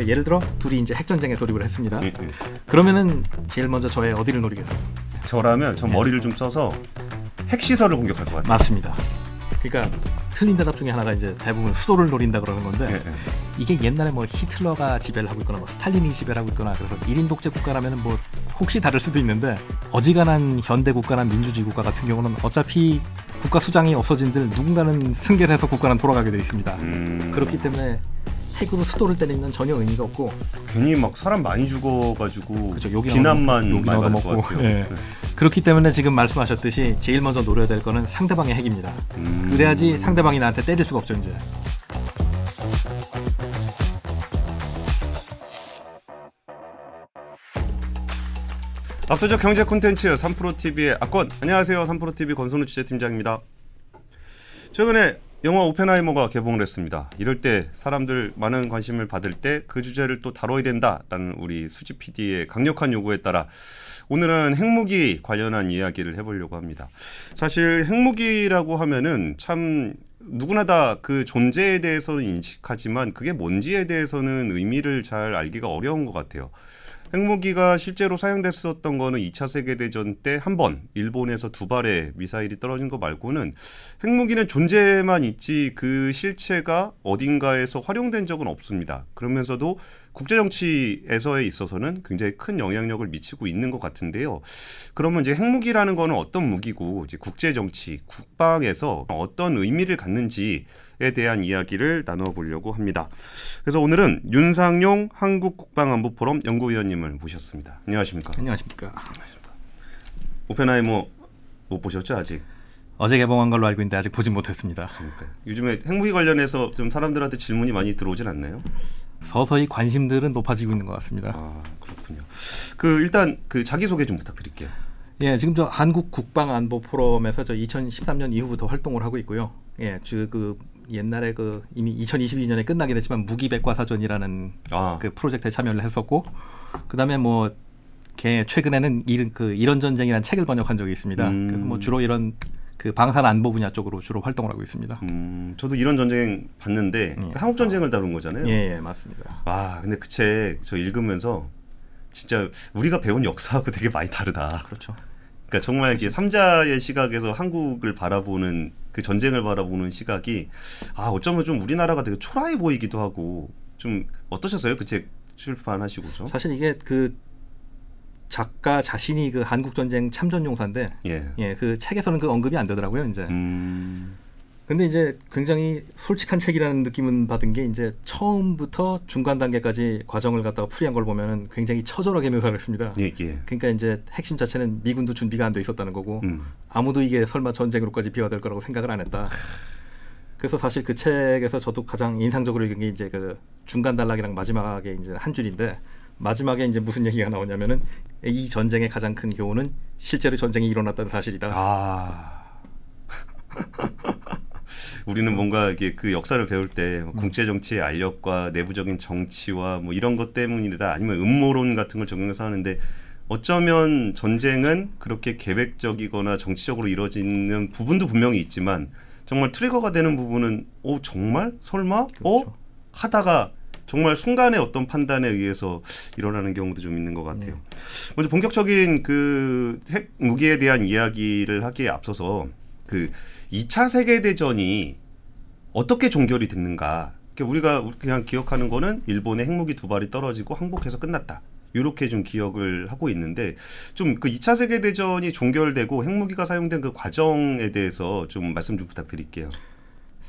그러니까 예를 들어 둘이 이제 핵 전쟁에 돌입을 했습니다. 예, 예. 그러면은 제일 먼저 저의 어디를 노리겠어요? 저라면 저 예. 머리를 좀 써서 핵시설을 공격할 것 같아요. 맞습니다. 그러니까 틀린 대답 중에 하나가 이제 대부분 수도를 노린다 그러는 건데 예, 예. 이게 옛날에 뭐 히틀러가 지배를 하고 있거나 뭐 스탈린이 지배를 하고 있거나 그래서 1인 독재 국가라면은 뭐 혹시 다를 수도 있는데 어지간한 현대 국가나 민주주의 국가 같은 경우는 어차피 국가 수장이 없어진들 누군가는 승계를 해서 국가는 돌아가게 돼 있습니다. 음, 그렇기 때문에 핵으로 수도를 때리는 건 전혀 의미가 없고 괜히 막 사람 많이 죽어가지고 그죠, 욕이 비난만 욕이 얻어먹고. 예. 네. 그렇기 때문에 지금 말씀하셨듯이 제일 먼저 노려야 될 거는 상대방의 핵입니다. 음. 그래야지 상대방이 나한테 때릴 수가 없죠 이제. 압도적 경제 콘텐츠 3프로TV의 악권 안녕하세요 3프로TV 권선우 취재팀장입니다 최근에 영화 오펜하이머가 개봉을 했습니다. 이럴 때 사람들 많은 관심을 받을 때 그 주제를 또 다뤄야 된다라는 우리 수지 PD의 강력한 요구에 따라 오늘은 핵무기 관련한 이야기를 해보려고 합니다. 사실 핵무기라고 하면은 참 누구나 다 그 존재에 대해서는 인식하지만 그게 뭔지에 대해서는 의미를 잘 알기가 어려운 것 같아요 핵무기가 실제로 사용됐었던 거는 2차 세계대전 때 한 번, 일본에서 두 발의 미사일이 떨어진 거 말고는 핵무기는 존재만 있지 그 실체가 어딘가에서 활용된 적은 없습니다. 그러면서도 국제 정치에서에 있어서는 굉장히 큰 영향력을 미치고 있는 것 같은데요. 그러면 이제 핵무기라는 거는 어떤 무기고 이제 국제 정치, 국방에서 어떤 의미를 갖는지에 대한 이야기를 나눠보려고 합니다. 그래서 오늘은 윤상용 한국 국방안보 포럼 연구위원님을 모셨습니다. 안녕하십니까? 안녕하십니까. 오펜하이머 못 보셨죠 아직? 어제 개봉한 걸로 알고 있는데 아직 보진 못했습니다. 그러니까 요즘에 핵무기 관련해서 좀 사람들한테 질문이 많이 들어오진 않나요? 서서히 관심들은 높아지고 있는 것 같습니다. 아 그렇군요. 그 일단 그 자기 소개 좀 부탁드릴게요. 예, 지금 저 한국 국방 안보 포럼에서 저 2013년 이후부터 활동을 하고 있고요. 예, 그 옛날에 그 이미 2022년에 끝나긴 했지만 무기 백과사전이라는 아 그 프로젝트에 참여를 했었고 그다음에 뭐걔 최근에는 이런 그 이런 전쟁이라는 책을 번역한 적이 있습니다. 음. 그래서 뭐 주로 이런 그 방산 안보 분야 쪽으로 주로 활동을 하고 있습니다. 음, 저도 이런 전쟁 봤는데 예. 한국 전쟁을 다룬 거잖아요. 예, 예, 맞습니다. 아 근데 그 책 저 읽으면서 진짜 우리가 배운 역사하고 되게 많이 다르다. 그렇죠. 그러니까 정말 이게 삼자의 시각에서 한국을 바라보는 그 전쟁을 바라보는 시각이 아 어쩌면 좀 우리나라가 되게 초라해 보이기도 하고 좀 어떠셨어요 그 책 출판하시고서? 사실 이게 그 작가 자신이 그 한국 전쟁 참전 용사인데 예. 예, 그 책에서는 그 언급이 안 되더라고요, 이제. 음. 근데 이제 굉장히 솔직한 책이라는 느낌은 받은 게 이제 처음부터 중간 단계까지 과정을 갖다가 풀이한 걸 보면은 굉장히 처절하게 묘사를 했습니다. 예, 예. 그러니까 이제 핵심 자체는 미군도 준비가 안 돼 있었다는 거고 음. 아무도 이게 설마 전쟁으로까지 비화될 거라고 생각을 안 했다. 그래서 사실 그 책에서 저도 가장 인상적으로 읽은 게 이제 그 중간 단락이랑 마지막에 이제 한 줄인데 마지막에 이제 무슨 얘기가 나오냐면은 이 전쟁의 가장 큰 교훈은 실제로 전쟁이 일어났다는 사실이다. 아. 우리는 뭔가 이게 그 역사를 배울 때뭐 국제 정치의 알력과 내부적인 정치와 뭐 이런 것 때문이다 아니면 음모론 같은 걸 적용해서 하는데 어쩌면 전쟁은 그렇게 계획적이거나 정치적으로 이루어지는 부분도 분명히 있지만 정말 트리거가 되는 부분은 어 정말 설마 어 그렇죠. 하다가 정말 순간의 어떤 판단에 의해서 일어나는 경우도 좀 있는 것 같아요. 네. 먼저 본격적인 그 핵 무기에 대한 이야기를 하기에 앞서서 그 2차 세계 대전이 어떻게 종결이 됐는가? 그러니까 우리가 그냥 기억하는 거는 일본의 핵무기 두 발이 떨어지고 항복해서 끝났다. 이렇게 좀 기억을 하고 있는데 좀 그 2차 세계 대전이 종결되고 핵무기가 사용된 그 과정에 대해서 좀 말씀 좀 부탁드릴게요.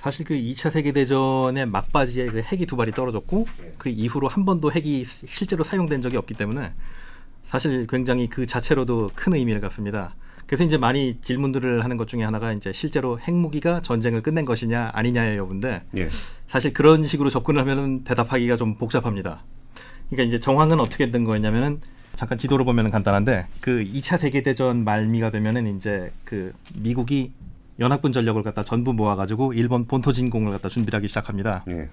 사실 그 2차 세계 대전의 막바지에 그 핵이 두 발이 떨어졌고 그 이후로 한 번도 핵이 실제로 사용된 적이 없기 때문에 사실 굉장히 그 자체로도 큰 의미를 갖습니다. 그래서 이제 많이 질문들을 하는 것 중에 하나가 이제 실제로 핵무기가 전쟁을 끝낸 것이냐 아니냐의 여부인데 예. 사실 그런 식으로 접근을 하면은 대답하기가 좀 복잡합니다. 그러니까 이제 정황은 어떻게 된 거였냐면은 잠깐 지도를 보면은 간단한데 그 2차 세계 대전 말미가 되면은 이제 그 미국이 연합군 전력을 갖다 전부 모아가지고 일본 본토 진공을 갖다 준비를 하기 시작합니다. 예.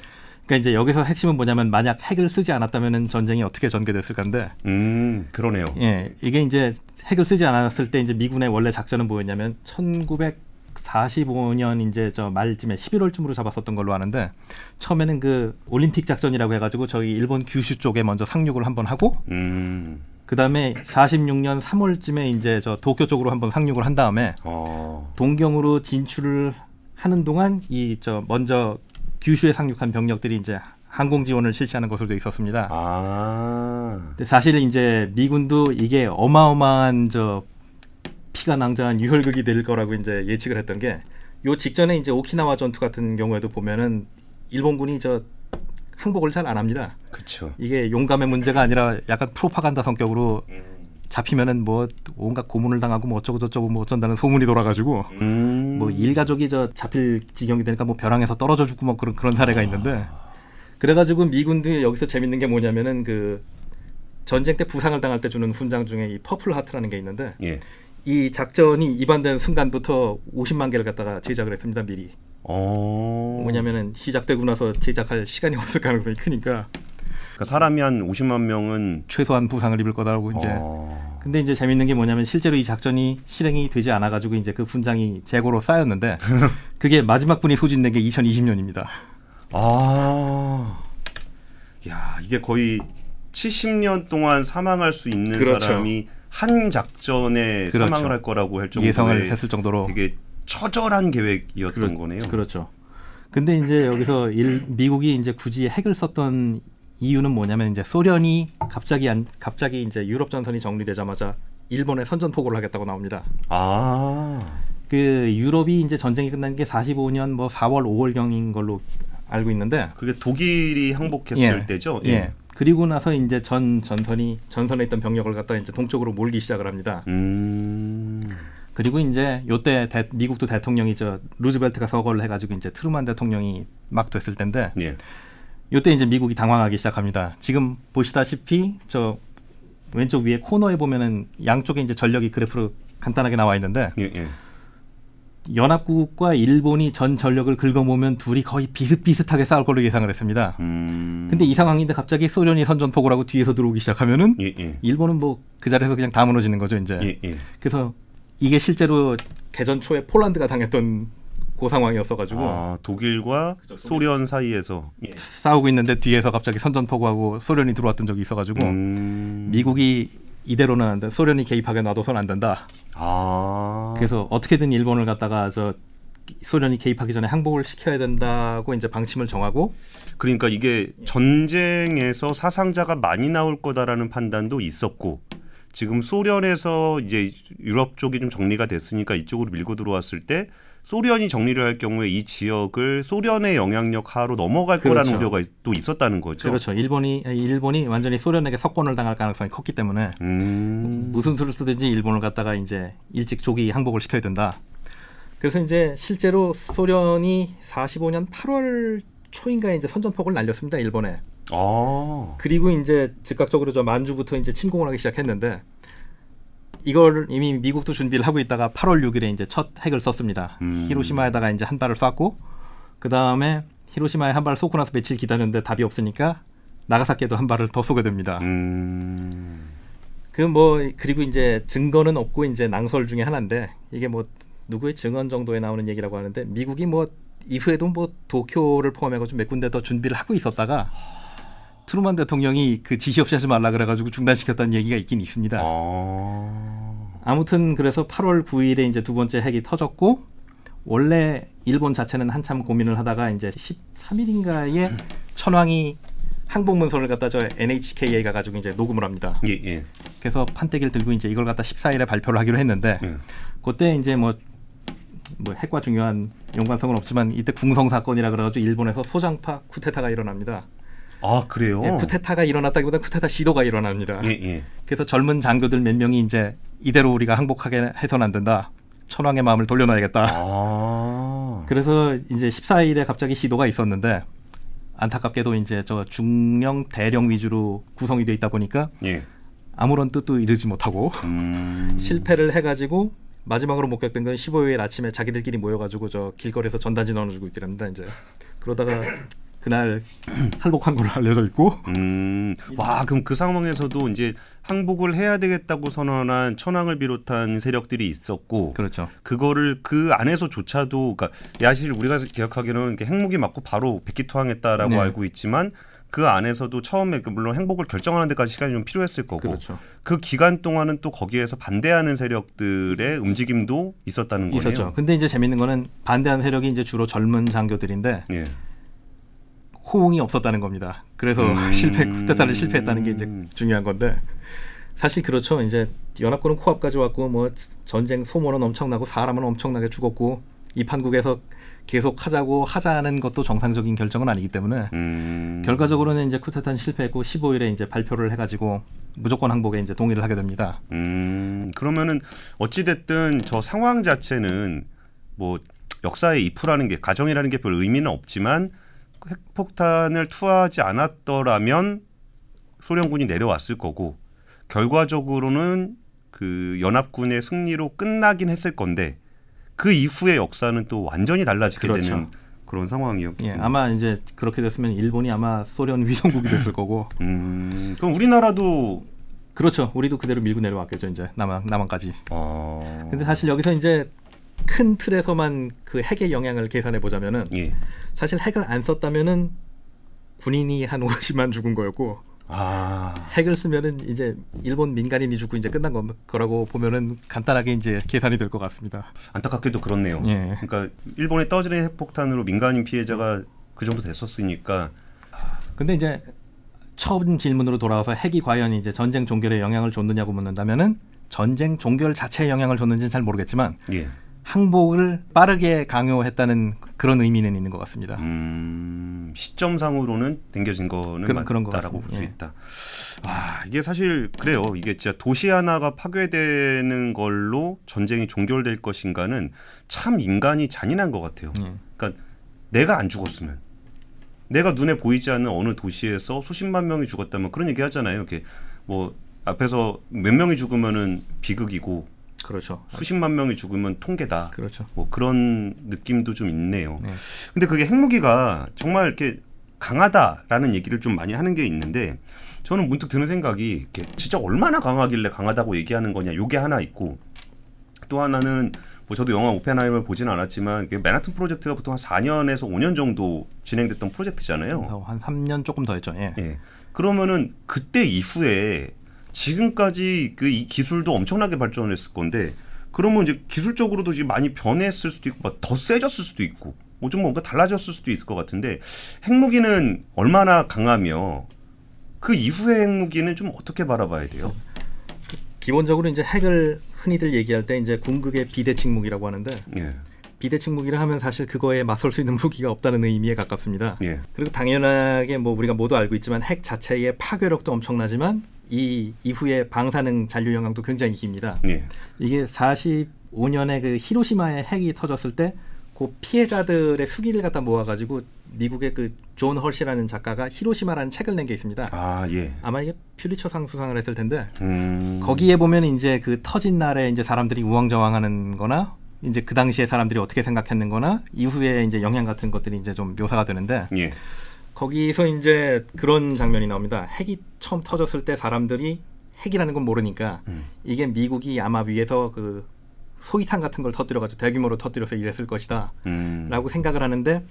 그러니까 이제 여기서 핵심은 뭐냐면 만약 핵을 쓰지 않았다면은 전쟁이 어떻게 전개됐을까인데, 음, 그러네요. 예, 이게 이제 핵을 쓰지 않았을 때 이제 미군의 원래 작전은 뭐였냐면 45년 이제 저 말쯤에 11월쯤으로 잡았었던 걸로 아는데 처음에는 그 올림픽 작전이라고 해가지고 저희 일본 규슈 쪽에 먼저 상륙을 한번 하고 음. 그 다음에 46년 3월쯤에 이제 저 도쿄 쪽으로 한번 상륙을 한 다음에 어. 동경으로 진출을 하는 동안 이 저 먼저 규슈에 상륙한 병력들이 이제 항공 지원을 실시하는 것으로 돼 있었습니다. 아. 근데 사실 이제 미군도 이게 어마어마한 저 피가 낭자한 유혈극이 될 거라고 이제 예측을 했던 게 요 직전에 이제 오키나와 전투 같은 경우에도 보면은 일본군이 저 항복을 잘 안 합니다. 그쵸. 이게 용감의 문제가 아니라 약간 프로파간다 성격으로 잡히면은 뭐 온갖 고문을 당하고 뭐 어쩌고 저쩌고 뭐 어쩐다는 소문이 돌아가지고 음. 뭐 일가족이 저 잡힐 지경이 되니까 뭐 벼랑에서 떨어져 죽고 뭐 그런 그런 사례가 있는데 그래가지고 미군도 여기서 재밌는 게 뭐냐면은 그 전쟁 때 부상을 당할 때 주는 훈장 중에 이 Purple Heart라는 게 있는데 예. 이 작전이 입안된 순간부터 50만 개를 갖다가 제작을 했습니다 미리 어. 뭐냐면은 시작되고 나서 제작할 시간이 없을 가능성이 크니까 그러니까 사람이 한 50만 명은 최소한 부상을 입을 거다라고 이제 어. 근데 이제 재밌는 게 뭐냐면 실제로 이 작전이 실행이 되지 않아 가지고 이제 그 훈장이 재고로 쌓였는데 그게 마지막 분이 소진된 게 2020년입니다. 아. 야, 이게 거의 70년 동안 사망할 수 있는 그렇죠. 사람이 한 작전에 그렇죠. 사망을 할 거라고 할 정도의 예상을 했을 정도로 되게 처절한 계획이었던 그렇- 거네요. 그렇죠. 근데 이제 여기서 일, 미국이 이제 굳이 핵을 썼던 이유는 뭐냐면 이제 소련이 갑자기 안, 갑자기 이제 유럽 전선이 정리되자마자 일본에 선전포고를 하겠다고 나옵니다. 아. 그 유럽이 이제 전쟁이 끝난 게 45년 뭐 4월 5월 경인 걸로 알고 있는데 그게 독일이 항복했을 예. 때죠. 예. 그리고 나서 이제 전 전선이 전선에 있던 병력을 갖다 이제 동쪽으로 몰기 시작을 합니다. 음. 그리고 이제 요때 대- 미국도 대통령이 저 루즈벨트가 서거를 해가지고 이제 트루만 대통령이 막 됐을 텐데 예. 요때 이제 미국이 당황하기 시작합니다. 지금 보시다시피 저 왼쪽 위에 코너에 보면은 양쪽에 이제 전력이 그래프로 간단하게 나와 있는데 예, 예. 연합국과 일본이 전 전력을 긁어모으면 둘이 거의 비슷비슷하게 싸울 걸로 예상을 했습니다. 음. 근데 이 상황인데 갑자기 소련이 선전포고라고 뒤에서 들어오기 시작하면은 예, 예. 일본은 뭐 그 자리에서 그냥 다 무너지는 거죠 이제. 예, 예. 그래서 이게 실제로 개전 초에 폴란드가 당했던 그 상황이었어가지고 아, 독일과 소련 사이에서 예. 싸우고 있는데 뒤에서 갑자기 선전포고하고 소련이 들어왔던 적이 있어가지고 음. 미국이 이대로는 안 돼. 소련이 개입하게 놔둬선 안 된다. 아. 그래서 어떻게든 일본을 갖다가 저 소련이 개입하기 전에 항복을 시켜야 된다고 이제 방침을 정하고 그러니까 이게 전쟁에서 사상자가 많이 나올 거다라는 판단도 있었고 지금 소련에서 이제 유럽 쪽이 좀 정리가 됐으니까 이쪽으로 밀고 들어왔을 때 소련이 정리를 할 경우에 이 지역을 소련의 영향력 하로 넘어갈 거라는 그렇죠. 우려가 또 있었다는 거죠. 그렇죠. 일본이 일본이 완전히 소련에게 석권을 당할 가능성이 컸기 때문에 음. 무슨 수를 쓰든지 일본을 갖다가 이제 일찍 조기 항복을 시켜야 된다. 그래서 이제 실제로 소련이 45년 8월 초인가에 이제 선전포고를 날렸습니다 일본에. 아. 그리고 이제 즉각적으로 저 만주부터 이제 침공을 하기 시작했는데 이걸 이미 미국도 준비를 하고 있다가 8월 6일에 이제 첫 핵을 썼습니다. 음. 히로시마에다가 이제 한 발을 쐈고 그 다음에 히로시마에 한 발을 쏘고 나서 며칠 기다렸는데 답이 없으니까 나가사키에도 한 발을 더 쏘게 됩니다. 음. 그뭐 그리고 이제 증거는 없고 이제 낭설 중에 하나인데 이게 뭐 누구의 증언 정도에 나오는 얘기라고 하는데 미국이 뭐 이후에도 뭐 도쿄를 포함해가지고 몇 군데 더 준비를 하고 있었다가 트루만 대통령이 그 지시 없이 하지 말라 그래가지고 중단시켰다는 얘기가 있긴 있습니다. 아. 아무튼 그래서 8월 9일에 이제 두 번째 핵이 터졌고 원래 일본 자체는 한참 고민을 하다가 이제 13일인가에 천황이 항복 문서를 갖다 저 NHK에 가 가지고 이제 녹음을 합니다. 예, 예. 그래서 판때기를 들고 이제 이걸 갖다 14일에 발표를 하기로 했는데 예. 그때 이제 뭐, 뭐 핵과 중요한 연관성은 없지만 이때 궁성 사건이라 그래가지고 일본에서 소장파 쿠데타가 일어납니다. 아, 그래요? 예, 쿠데타가 일어났다기보다 쿠데타 시도가 일어납니다. 예, 예. 그래서 젊은 장교들 몇 명이 이제 이대로 우리가 항복하게 해서는 안 된다. 천황의 마음을 돌려놔야겠다. 아. 그래서 이제 14일에 갑자기 시도가 있었는데 안타깝게도 이제 저 중령 대령 위주로 구성이 돼 있다 보니까 예. 아무런 뜻도 이르지 못하고 음. 실패를 해가지고 마지막으로 목격된 건 15일 아침에 자기들끼리 모여가지고 저 길거리에서 전단지 나눠주고 있더랍니다. 이제 그러다가 그날 할복한 걸로 알려져 있고 음, 와 그럼 그 상황에서도 이제 항복을 해야 되겠다고 선언한 천황을 비롯한 세력들이 있었고 그렇죠. 그거를 그 안에서조차도 그러니까 야실 우리가 기억하기로는 핵무기 맞고 바로 백기투항했다라고 네. 알고 있지만 그 안에서도 처음에 그 물론 행복을 결정하는 데까지 시간이 좀 필요했을 거고 그렇죠. 그 기간 동안은 또 거기에서 반대하는 세력들의 움직임도 있었다는 거네요. 있었죠. 근데 이제 재밌는 거는 반대하는 세력이 이제 주로 젊은 장교들인데 예. 호응이 없었다는 겁니다. 그래서 음. 실패 쿠데타를 실패했다는 게 이제 중요한 건데 사실 그렇죠. 이제 연합군은 코앞까지 왔고 뭐 전쟁 소모는 엄청나고 사람은 엄청나게 죽었고 이 판국에서 계속 하자고 하자는 것도 정상적인 결정은 아니기 때문에 음. 결과적으로는 이제 쿠데타는 실패했고 15일에 이제 발표를 해가지고 무조건 항복에 이제 동의를 하게 됩니다. 음, 그러면은 어찌 됐든 저 상황 자체는 뭐 역사의 이프라는 게 가정이라는 게 별 의미는 없지만 핵폭탄을 투하하지 않았더라면 소련군이 내려왔을 거고 결과적으로는 그 연합군의 승리로 끝나긴 했을 건데 그 이후의 역사는 또 완전히 달라지게 그렇죠. 되는 그런 상황이었고. 예, 아마 이제 그렇게 됐으면 일본이 아마 소련 위성국이 됐을 거고 음, 그럼 우리나라도 그렇죠. 우리도 그대로 밀고 내려왔겠죠. 이제 남한 남한까지. 어. 근데 사실 여기서 이제 큰 틀에서만 그 핵의 영향을 계산해 보자면은 예. 사실 핵을 안 썼다면은 군인이 한 50만 죽은 거였고 아. 핵을 쓰면은 이제 일본 민간인이 죽고 이제 끝난 거, 거라고 보면은 간단하게 이제 계산이 될 것 같습니다. 안타깝게도 그렇네요. 예. 그러니까 일본에 떠지는 핵폭탄으로 민간인 피해자가 그 정도 됐었으니까 근데 이제 처음 질문으로 돌아와서 핵이 과연 이제 전쟁 종결에 영향을 줬느냐고 묻는다면은 전쟁 종결 자체에 영향을 줬는지는 잘 모르겠지만 예. 항복을 빠르게 강요했다는 그런 의미는 있는 것 같습니다. 음, 시점상으로는 당겨진 거는 그런- 맞다라고 볼수 같습니다. 예. 있다. 아 이게 사실 그래요. 이게 진짜 도시 하나가 파괴되는 걸로 전쟁이 종결될 것인가는 참 인간이 잔인한 것 같아요. 예. 그러니까 내가 안 죽었으면 내가 눈에 보이지 않는 어느 도시에서 수십만 명이 죽었다면 그런 얘기 하잖아요. 이렇게 뭐 앞에서 몇 명이 죽으면은 비극이고 그렇죠. 수십만 명이 죽으면 통계다. 그렇죠. 뭐 그런 느낌도 좀 있네요. 네. 근데 그게 핵무기가 정말 이렇게 강하다라는 얘기를 좀 많이 하는 게 있는데 저는 문득 드는 생각이 진짜 얼마나 강하길래 강하다고 얘기하는 거냐 요게 하나 있고 또 하나는 뭐 저도 영화 오펜하이머를 보지는 않았지만 맨하튼 프로젝트가 보통 한 4년에서 5년 정도 진행됐던 프로젝트잖아요. 한 3년 조금 더 했죠. 예. 예. 그러면은 그때 이후에 지금까지 그 이 기술도 엄청나게 발전했을 건데 그러면 이제 기술적으로도 이제 많이 변했을 수도 있고 막더 세졌을 수도 있고 뭐좀 뭔가 달라졌을 수도 있을 것 같은데 핵무기는 얼마나 강하며 그 이후의 핵무기는 좀 어떻게 바라봐야 돼요? 기본적으로 이제 핵을 흔히들 얘기할 때 이제 궁극의 비대칭 무기라고 하는데 예. 비대칭 무기를 하면 사실 그거에 맞설 수 있는 무기가 없다는 의미에 가깝습니다. 예. 그리고 당연하게 뭐 우리가 모두 알고 있지만 핵 자체의 파괴력도 엄청나지만 이 이후에 방사능 잔류 영향도 굉장히 깁니다. 예. 이게 45년에 그 히로시마에 핵이 터졌을 때 그 피해자들의 수기를 갖다 모아가지고 미국의 그 존 허시라는 작가가 히로시마라는 책을 낸 게 있습니다. 아, 예. 아마 이게 퓰리처상 수상을 했을 텐데 음. 거기에 보면 이제 그 터진 날에 이제 사람들이 우왕좌왕하는-거나 이제 그 당시에 사람들이 어떻게 생각했는-거나 이후에 이제 영향 같은 것들이 이제 좀 묘사가 되는데 예. 거기서 이제 그런 장면이 나옵니다. 핵이 처음 터졌을 때 사람들이 핵이라는 건 모르니까 음. 이게 미국이 아마 위에서 그 소위탄 같은 걸 터뜨려가지고 대규모로 터뜨려서 이랬을 것이다. 음. 라고 생각을 하는데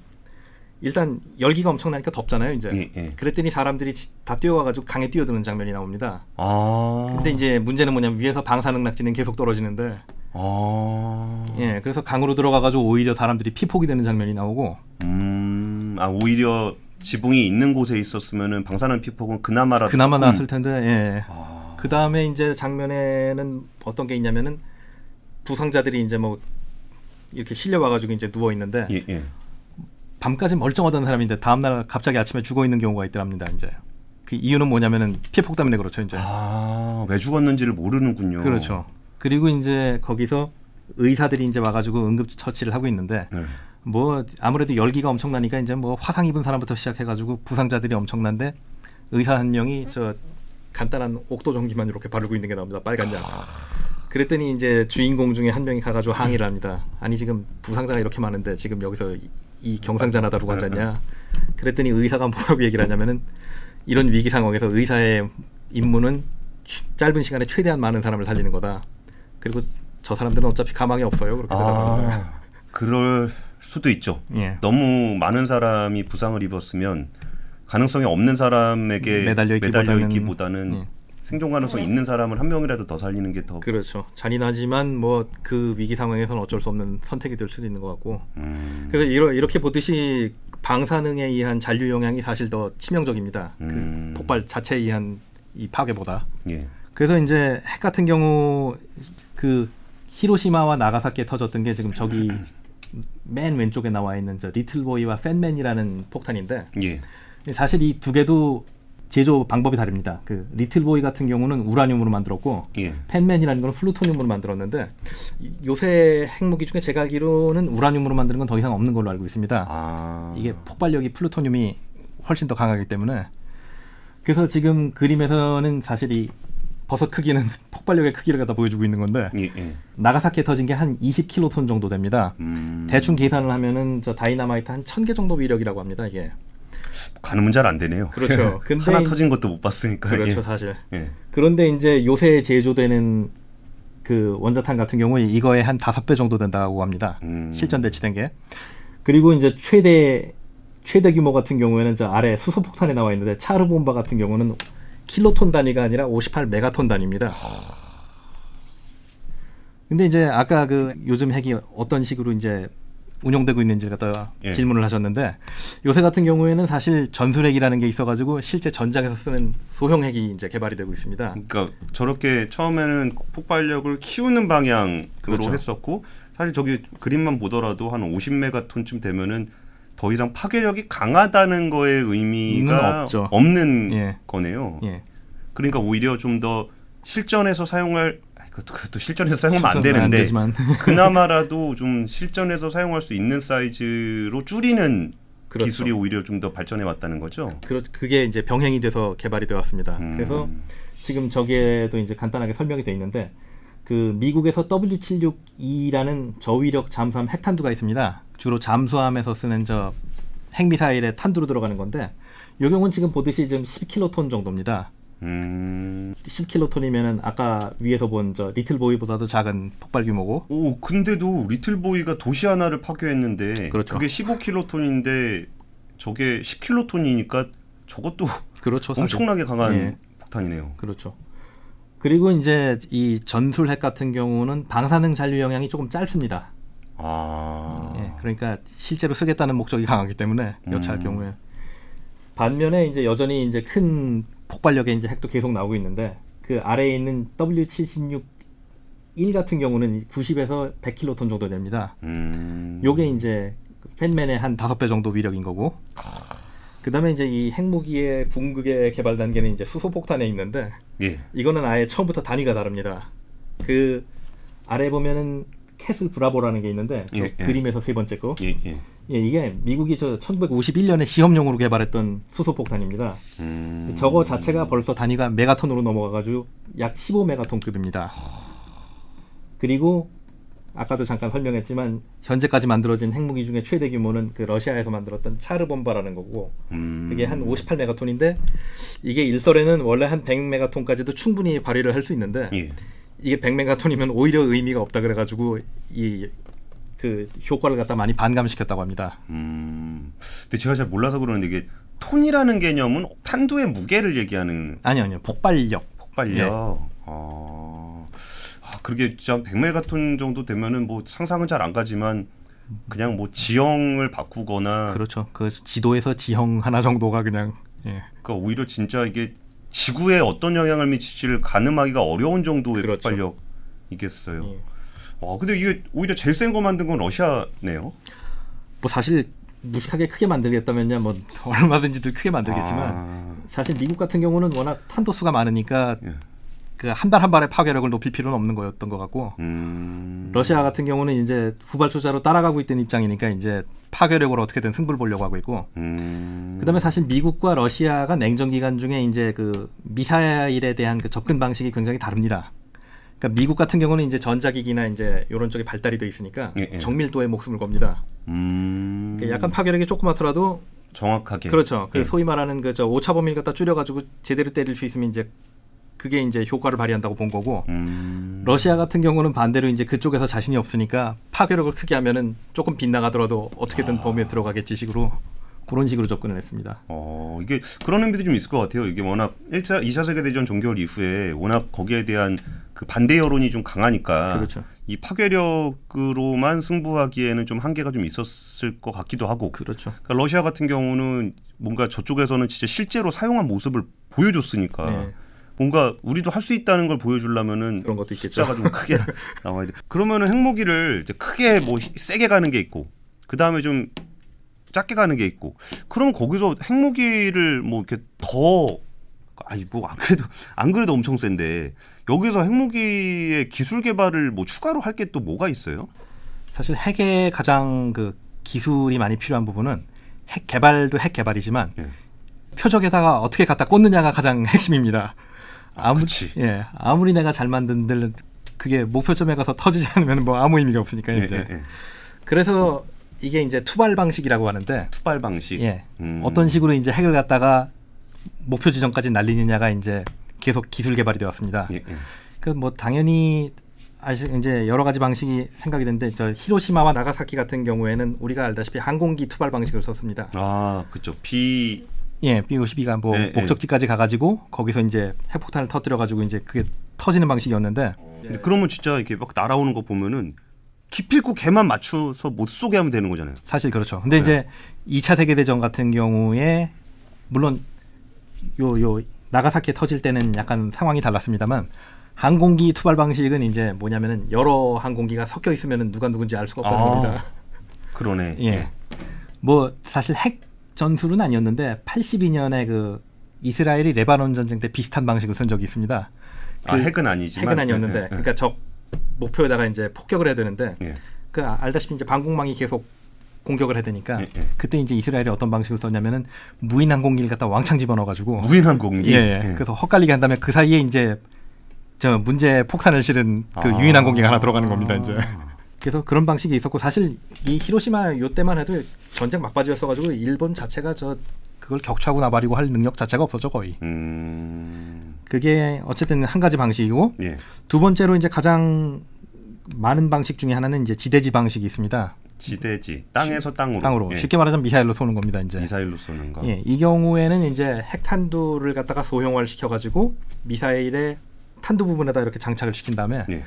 일단 열기가 엄청나니까 덥잖아요. 이제 예, 예. 그랬더니 사람들이 지- 다 뛰어와가지고 강에 뛰어드는 장면이 나옵니다. 아. 근데 이제 문제는 뭐냐면 위에서 방사 능 낙지는 계속 떨어지는데 아. 예 그래서 강으로 들어가가지고 오히려 사람들이 피폭이 되는 장면이 나오고 음, 아 오히려 지붕이 있는 곳에 있었으면은 방사능 피폭은 그나마라도 그나마 나았을 텐데 예. 아, 그 다음에 이제 장면에는 어떤 게 있냐면은 부상자들이 이제 뭐 이렇게 실려 와가지고 이제 누워 있는데 예, 예. 밤까지 멀쩡하던 사람인데 다음 날 갑자기 아침에 죽어 있는 경우가 있더랍니다. 이제 그 이유는 뭐냐면은 피폭 때문에 그렇죠. 이제 아, 왜 죽었는지를 모르는군요. 그렇죠. 그리고 이제 거기서 의사들이 이제 와가지고 응급 처치를 하고 있는데 네. 뭐 아무래도 열기가 엄청나니까 이제 뭐 화상 입은 사람부터 시작해가지고 부상자들이 엄청난데 의사 한 명이 저 간단한 옥도 전기만 이렇게 바르고 있는 게 나옵니다. 빨간 약. 그랬더니 이제 주인공 중에 한 명이 가가지고 항의를 합니다. 아니 지금 부상자가 이렇게 많은데 지금 여기서 이, 이 경상자 나다루고 앉았냐? 그랬더니 의사가 뭐라고 얘기를 하냐면은 이런 위기 상황에서 의사의 임무는 취- 짧은 시간에 최대한 많은 사람을 살리는 거다. 그리고 저 사람들은 어차피 가망이 없어요. 그렇게 대답합니다. 아, 그럴 수도 있죠. 예. 너무 많은 사람이 부상을 입었으면 가능성이 없는 사람에게 매달려 있기보다는- 있기보다는 예. 생존 가능성 있는 사람을 한 명이라도 더 살리는 게 더. 그렇죠. 잔인하지만 뭐 그 위기 상황에서는 어쩔 수 없는 선택이 될 수도 있는 것 같고. 음, 그래서 이러, 이렇게 보듯이 방사능에 의한 잔류 영향이 사실 더 치명적입니다. 음. 그 폭발 자체에 의한 이 파괴보다. 예. 그래서 이제 핵 같은 경우 그 히로시마와 나가사키에 터졌던 게 지금 저기 맨 왼쪽에 나와 있는 저 리틀보이와 팬맨이라는 폭탄인데 예. 사실 이 두 개도 제조 방법이 다릅니다. 그 리틀보이 같은 경우는 우라늄으로 만들었고 예. 팻맨이라는 건 플루토늄으로 만들었는데 이- 요새 핵무기 중에 제가 알기로는 우라늄으로 만드는 건 더 이상 없는 걸로 알고 있습니다. 아. 이게 폭발력이 플루토늄이 훨씬 더 강하기 때문에 그래서 지금 그림에서는 사실 이 버섯 크기는 폭발력의 크기를 갖다 보여주고 있는 건데 예. 예. 나가사키에 터진 게 한 20킬로톤 정도 됩니다. 음. 대충 계산을 하면은 저 다이나마이트 한 1000개 정도 위력이라고 합니다, 이게. 가늠은 잘 안 되네요. 그렇죠. 근데 하나 이- 터진 것도 못 봤으니까. 그렇죠, 예. 사실. 예. 그런데 이제 요새 제조되는 그 원자탄 같은 경우에 이거의 한 다섯 배 정도 된다고 합니다. 음. 실전 배치된 게. 그리고 이제 최대 최대 규모 같은 경우에는 저 아래 수소 폭탄에 나와 있는데 차르 본바 같은 경우는 킬로톤 단위가 아니라 58 메가톤 단위입니다. 근데 이제 아까 그 요즘 핵이 어떤 식으로 이제 운용되고 있는지 갖다가 예. 질문을 하셨는데 요새 같은 경우에는 사실 전술핵이라는 게 있어가지고 실제 전장에서 쓰는 소형 핵이 이제 개발이 되고 있습니다. 그러니까 저렇게 처음에는 폭발력을 키우는 방향으로 그렇죠. 했었고 사실 저기 그림만 보더라도 한 50메가톤쯤 되면은 더 이상 파괴력이 강하다는 거의 의미가 는 없죠. 없는 예. 거네요. 예. 그러니까 오히려 좀 더 실전에서 사용할 그것도, 그것도 실전에서 사용하면 안안 되는데 되지만. 그나마라도 좀 실전에서 사용할 수 있는 사이즈로 줄이는 그렇죠. 기술이 오히려 좀 더 발전해 왔다는 거죠. 그렇 그게 이제 병행이 돼서 개발이 되었습니다. 음. 그래서 지금 저기에도 이제 간단하게 설명이 돼 있는데 그 미국에서 W76E라는 저위력 잠수함 핵탄두가 있습니다. 주로 잠수함에서 쓰는 저 핵미사일에 탄두로 들어가는 건데 요 경우는 지금 보듯이 지금 10킬로톤 정도입니다. 음. 10킬로톤이면은 아까 위에서 본 저 리틀 보이보다도 작은 폭발 규모고 오, 근데도 리틀보이가 도시 하나를 파괴했는데 그렇죠. 게 15킬로톤인데 저게 10킬로톤이니까 저것도 그렇죠. 엄청나게 강한 예. 폭탄이네요. 그렇죠. 그리고 이제 이 전술핵 같은 경우는 방사능 잔류 영향이 조금 짧습니다. 아. 예, 그러니까 실제로 쓰겠다는 목적이 강하기 때문에 여차할 음. 경우에 반면에 이제 여전히 이제 큰 폭발력의 이제 핵도 계속 나오고 있는데 그 아래에 있는 W76 1 같은 경우는 90에서 100킬로톤 정도 됩니다. 음. 요게 이제 그 팻맨의 한 다섯 배 정도 위력인 거고. 그다음에 이제 이 핵무기의 궁극의 개발 단계는 이제 수소 폭탄에 있는데 예. 이거는 아예 처음부터 단위가 다릅니다. 그 아래 보면은 캐슬 브라보라는 게 있는데 그 예, 예. 그림에서 세 번째 거. 예, 예. 예, 이게 미국이 저 1951년에 시험용으로 개발했던 수소 폭탄입니다. 음. 저거 자체가 벌써 단위가 메가톤으로 넘어가가지고 약 15메가톤급입니다. 그리고 아까도 잠깐 설명했지만 현재까지 만들어진 핵무기 중에 최대 규모는 그 러시아에서 만들었던 차르본바라는 거고 음. 그게 한 58메가톤인데 이게 일설에는 원래 한 100메가톤까지도 충분히 발휘를 할 수 있는데 예. 이게 100메가톤이면 오히려 의미가 없다 그래가지고 이 그 효과를 갖다 많이 반감시켰다고 합니다. 음. 근데 제가 잘 몰라서 그러는데 이게 톤이라는 개념은 탄두의 무게를 얘기하는 아니요, 아니요, 폭발력. 폭발력. 예. 아. 아, 그게 진짜 100메가톤 정도 되면은 뭐 상상은 잘 안 가지만 그냥 뭐 지형을 바꾸거나 그렇죠. 그 지도에서 지형 하나 정도가 그냥 예. 그러니까 오히려 진짜 이게 지구에 어떤 영향을 미칠지를 가늠하기가 어려운 정도의 그렇죠. 폭발력이겠어요. 예. 와, 근데 이게 오히려 제일 센 거 만든 건 러시아네요. 뭐 사실 무식하게 크게 만들겠다면야 뭐 얼마든지 들 크게 만들겠지만 아, 사실 미국 같은 경우는 워낙 탄도수가 많으니까 예. 그한발한 발의 파괴력을 높일 필요는 없는 거였던 것 같고 음. 러시아 같은 경우는 이제 후발주자로 따라가고 있던 입장이니까 이제 파괴력으로 어떻게든 승부를 보려고 하고 있고 음. 그다음에 사실 미국과 러시아가 냉전 기간 중에 이제 그 미사일에 대한 그 접근 방식이 굉장히 다릅니다. 그러니까 미국 같은 경우는 이제 전자기기나 이제 이런 쪽에 발달이 돼 있으니까 예, 예. 정밀도에 목숨을 겁니다. 음. 그러니까 약간 파괴력이 조그맣더라도 정확하게. 그렇죠. 그 예. 소위 말하는 그 저 오차 범위를 갖다 줄여가지고 제대로 때릴 수 있으면 이제 그게 이제 효과를 발휘한다고 본 거고 음. 러시아 같은 경우는 반대로 이제 그쪽에서 자신이 없으니까 파괴력을 크게 하면은 조금 빗나가더라도 어떻게든 아. 범위에 들어가겠지 식으로 그런 식으로 접근을 했습니다. 어, 이게 그런 의미도 좀 있을 것 같아요. 이게 워낙 1차, 2차 세계대전 종결 이후에 워낙 거기에 대한 그 반대 여론이 좀 강하니까 그렇죠. 이 파괴력으로만 승부하기에는 좀 한계가 좀 있었을 것 같기도 하고 그렇죠. 그러니까 러시아 같은 경우는 뭔가 저쪽에서는 진짜 실제로 사용한 모습을 보여줬으니까 네. 뭔가 우리도 할 수 있다는 걸 보여주려면은 그런 것도 있겠죠. 숫자가 좀 크게 나와야 돼. 그러면은 핵무기를 이제 크게 뭐 히- 세게 가는 게 있고 그 다음에 좀 작게 가는 게 있고 그럼 거기서 핵무기를 뭐 이렇게 더 아니 뭐 안 그래도 안 그래도 엄청 센데 여기서 핵무기의 기술 개발을 뭐 추가로 할 게 또 뭐가 있어요? 사실 핵의 가장 그 기술이 많이 필요한 부분은 핵 개발도 핵 개발이지만 예. 표적에다가 어떻게 갖다 꽂느냐가 가장 핵심입니다. 아무 그치. 예 아무리 내가 잘 만든 들 그게 목표점에 가서 터지지 않으면 뭐 아무 의미가 없으니까 예, 이제 예, 예. 그래서 이게 이제 투발 방식이라고 하는데 투발 방식. 예 음. 어떤 식으로 이제 핵을 갖다가 목표 지점까지 날리느냐가 이제 계속 기술 개발이 되었습니다. 예, 예. 그뭐 당연히 아시 이제 여러 가지 방식이 생각이 되는데 저 히로시마와 나가사키 같은 경우에는 우리가 알다시피 항공기 투발 방식을 썼습니다. 아, 그죠. 비 예, B52가 뭐 네, 목적지까지 가가지고 거기서 이제 핵폭탄을 터뜨려가지고 이제 그게 터지는 방식이었는데 근데 그러면 진짜 이렇게 막 날아오는 거 보면은 기필코 걔만 맞춰서 못 쏘게 하면 되는 거잖아요. 사실 그렇죠. 근데 이제 2차 세계 대전 같은 경우에 물론 요 요 나가사키에 터질 때는 약간 상황이 달랐습니다만 항공기 투발 방식은 이제 뭐냐면은 여러 항공기가 섞여 있으면은 누가 누군지 알 수가 없다는 아. 겁니다. 그러네. 예. 뭐 사실 핵 전술은 아니었는데 82년에 그 이스라엘이 레바논 전쟁 때 비슷한 방식을 쓴 적이 있습니다. 아, 핵은 아니지만 핵은 아니었는데 예, 예, 그러니까 적 목표에다가 이제 폭격을 해야 되는데 예. 그 아- 알다시피 이제 방공망이 계속 공격을 해야 되니까 예, 예. 그때 이제 이스라엘이 어떤 방식을 썼냐면은 무인 항공기를 갖다 왕창 집어넣어가지고 무인한 공기. 예, 예. 그래서 헛갈리게 한 다음에 그 사이에 이제 저 문제 폭탄을 실은 그 아. 유인 항공기가 하나 들어가는 겁니다 이제. 그래서 그런 방식이 있었고 사실 이 히로시마 요 때만 해도 전쟁 막바지였어가지고 일본 자체가 저 그걸 격추하고 나발이고 할 능력 자체가 없었죠 거의. 음. 그게 어쨌든 한 가지 방식이고 예. 두 번째로 이제 가장 많은 방식 중에 하나는 이제 지대지 방식이 있습니다. 지대지. 땅에서 땅으로. 땅으로 예. 쉽게 말하자면 미사일로 쏘는 겁니다. 이제. 미사일로 쏘는 거. 예, 이 경우에는 이제 핵탄두를 갖다가 소형화를 시켜가지고 미사일의 탄두 부분에다 이렇게 장착을 시킨 다음에 예.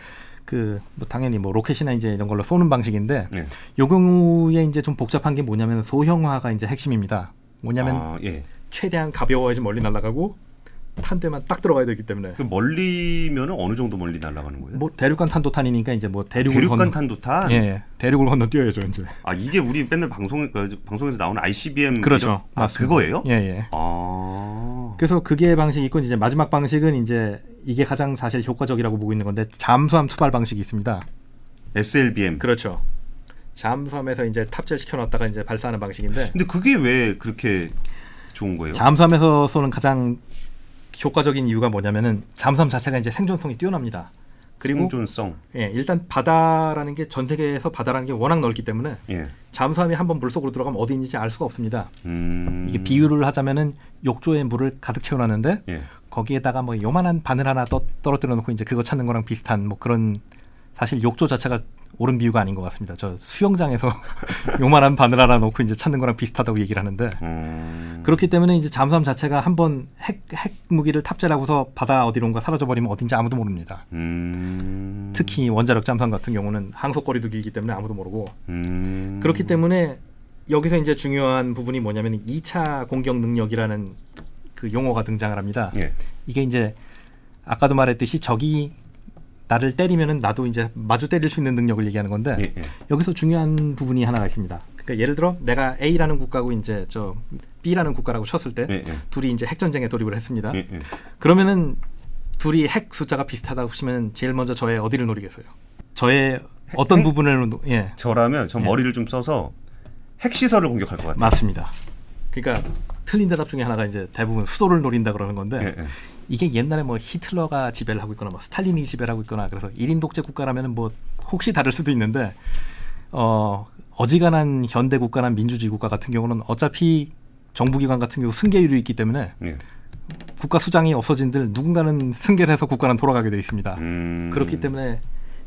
그 뭐 당연히 뭐 로켓이나 이제 이런 걸로 쏘는 방식인데 예. 요 경우에 이제 좀 복잡한 게 뭐냐면 소형화가 이제 핵심입니다. 뭐냐면 아, 예. 최대한 가벼워야지 멀리 날아가고 탄두에만 딱 들어가야 되기 때문에 그 멀리면은 어느 정도 멀리 날아가는 거예요? 뭐 대륙간 탄도탄이니까 이제 뭐 대륙을 대륙간 건너 탄도탄. 예, 예, 대륙을 건너 뛰어야죠 이제. 아 이게 우리 맨날 방송 그 방송에서 나오는 ICBM 그렇죠. 이런- 아. 그거예요? 예, 예. 아. 그래서 그게 방식이 있고 이제 마지막 방식은 이제 이게 가장 사실 효과적이라고 보고 있는 건데 잠수함 투발 방식이 있습니다. SLBM. 그렇죠. 잠수함에서 이제 탑재를 시켜 놨다가 이제 발사하는 방식인데 근데 그게 왜 그렇게 좋은 거예요? 잠수함에서 쏘는 가장 효과적인 이유가 뭐냐면은 잠수함 자체가 이제 생존성이 뛰어납니다. 그리고 생존성. 예, 일단 바다라는 게 전 세계에서 바다라는 게 워낙 넓기 때문에 예. 잠수함이 한번 물 속으로 들어가면 어디 있는지 알 수가 없습니다. 음. 이게 비유를 하자면은 욕조에 물을 가득 채워놨는데 예. 거기에다가 뭐 요만한 바늘 하나 떠, 떨어뜨려 놓고 이제 그거 찾는 거랑 비슷한 뭐 그런 사실 욕조 자체가 옳은 비유가 아닌 것 같습니다. 저 수영장에서 요만한 바늘 하나 놓고 이제 찾는 거랑 비슷하다고 얘기를 하는데 음. 그렇기 때문에 이제 잠수함 자체가 한번 핵, 핵 무기를 탑재하고서 바다 어디론가 사라져 버리면 어딘지 아무도 모릅니다. 음. 특히 원자력 잠수함 같은 경우는 항속거리도 길기 때문에 아무도 모르고 음. 그렇기 때문에 여기서 이제 중요한 부분이 뭐냐면 2차 공격 능력이라는 그 용어가 등장을 합니다. 예. 이게 이제 아까도 말했듯이 적이 나를 때리면은 나도 이제 마주 때릴 수 있는 능력을 얘기하는 건데 예. 예. 여기서 중요한 부분이 하나가 있습니다. 그러니까 예를 들어 내가 A라는 국가고 이제 저 B라는 국가라고 쳤을 때 예. 예. 둘이 이제 핵 전쟁에 돌입을 했습니다. 예. 예. 그러면은 둘이 핵 숫자가 비슷하다고 치면 제일 먼저 저의 어디를 노리겠어요? 저의 어떤 핵? 부분을 노- 예 저라면 저 예. 머리를 좀 써서 핵 시설을 공격할 것 같아요. 맞습니다. 그러니까 틀린 대답 중에 하나가 이제 대부분 수도를 노린다 그러는 건데. 이게 옛날에 뭐 히틀러가 지배를 하고 있거나 뭐 스탈린이 지배를 하고 있거나 그래서 일인 독재 국가라면은 뭐 혹시 다를 수도 있는데 어 어지간한 현대 국가나 민주주의 국가 같은 경우는 어차피 정부기관 같은 경우 승계율이 있기 때문에 예. 국가 수장이 없어진들 누군가는 승계를 해서 국가는 돌아가게 돼 있습니다. 음. 그렇기 때문에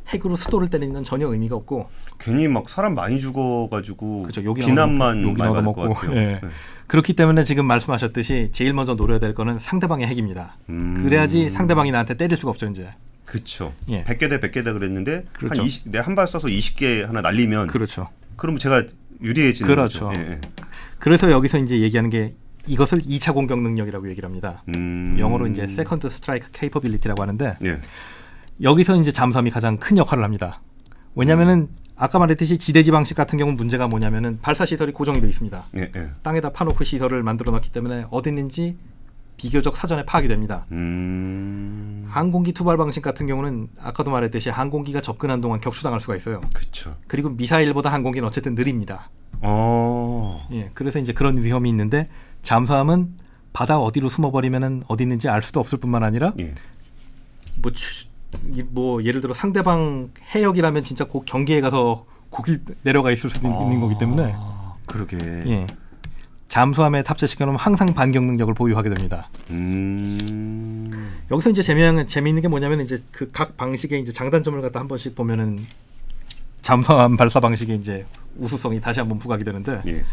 핵으로 수도를 때리는 건 전혀 의미가 없고 괜히 막 사람 많이 죽어가지고 그죠 욕이 비난만 욕이 많이 먹고. 예. 네. 그렇기 때문에 지금 말씀하셨듯이 제일 먼저 노려야 될 거는 상대방의 핵입니다. 음. 그래야지 상대방이 나한테 때릴 수가 없죠 이제. 그렇죠. 예. 100개 대 100개 대 그랬는데 그렇죠. 한 20, 내가 한발 쏴서 20개 하나 날리면 그렇죠. 그럼 제가 유리해지는 그렇죠. 거죠. 예, 예. 그래서 여기서 이제 얘기하는 게 이것을 2차 공격 능력이라고 얘기를 합니다. 음. 영어로 이제 second strike capability라고 하는데 예. 여기서 이제 잠수함이 가장 큰 역할을 합니다. 왜냐하면은 아까 말했듯이 지대지 방식 같은 경우 문제가 뭐냐면은 발사 시설이 고정이 돼 있습니다. 예, 예. 땅에다 파놓고 시설을 만들어 놨기 때문에 어디 있는지 비교적 사전에 파악이 됩니다. 음. 항공기 투발 방식 같은 경우는 아까도 말했듯이 항공기가 접근한 동안 격추당할 수가 있어요. 그렇죠. 그리고 미사일보다 항공기는 어쨌든 느립니다. 어. 예, 그래서 이제 그런 위험이 있는데 잠수함은 바다 어디로 숨어버리면은 어디 있는지 알 수도 없을 뿐만 아니라 예. 뭐, 추- 뭐 예를 들어 상대방 해역이라면 진짜 그 경계에 가서 거기 내려가 있을 수도 있는 거기 때문에 아, 그러게. 예. 잠수함에 탑재시켜 놓으면 항상 반격 능력을 보유하게 됩니다. 음. 여기서 이제 재미있는 재미있는 게 뭐냐면 이제 그 각 방식의 이제 장단점을 갖다 한 번씩 보면은 잠수함 발사 방식의 이제 우수성이 다시 한번 부각이 되는데 예.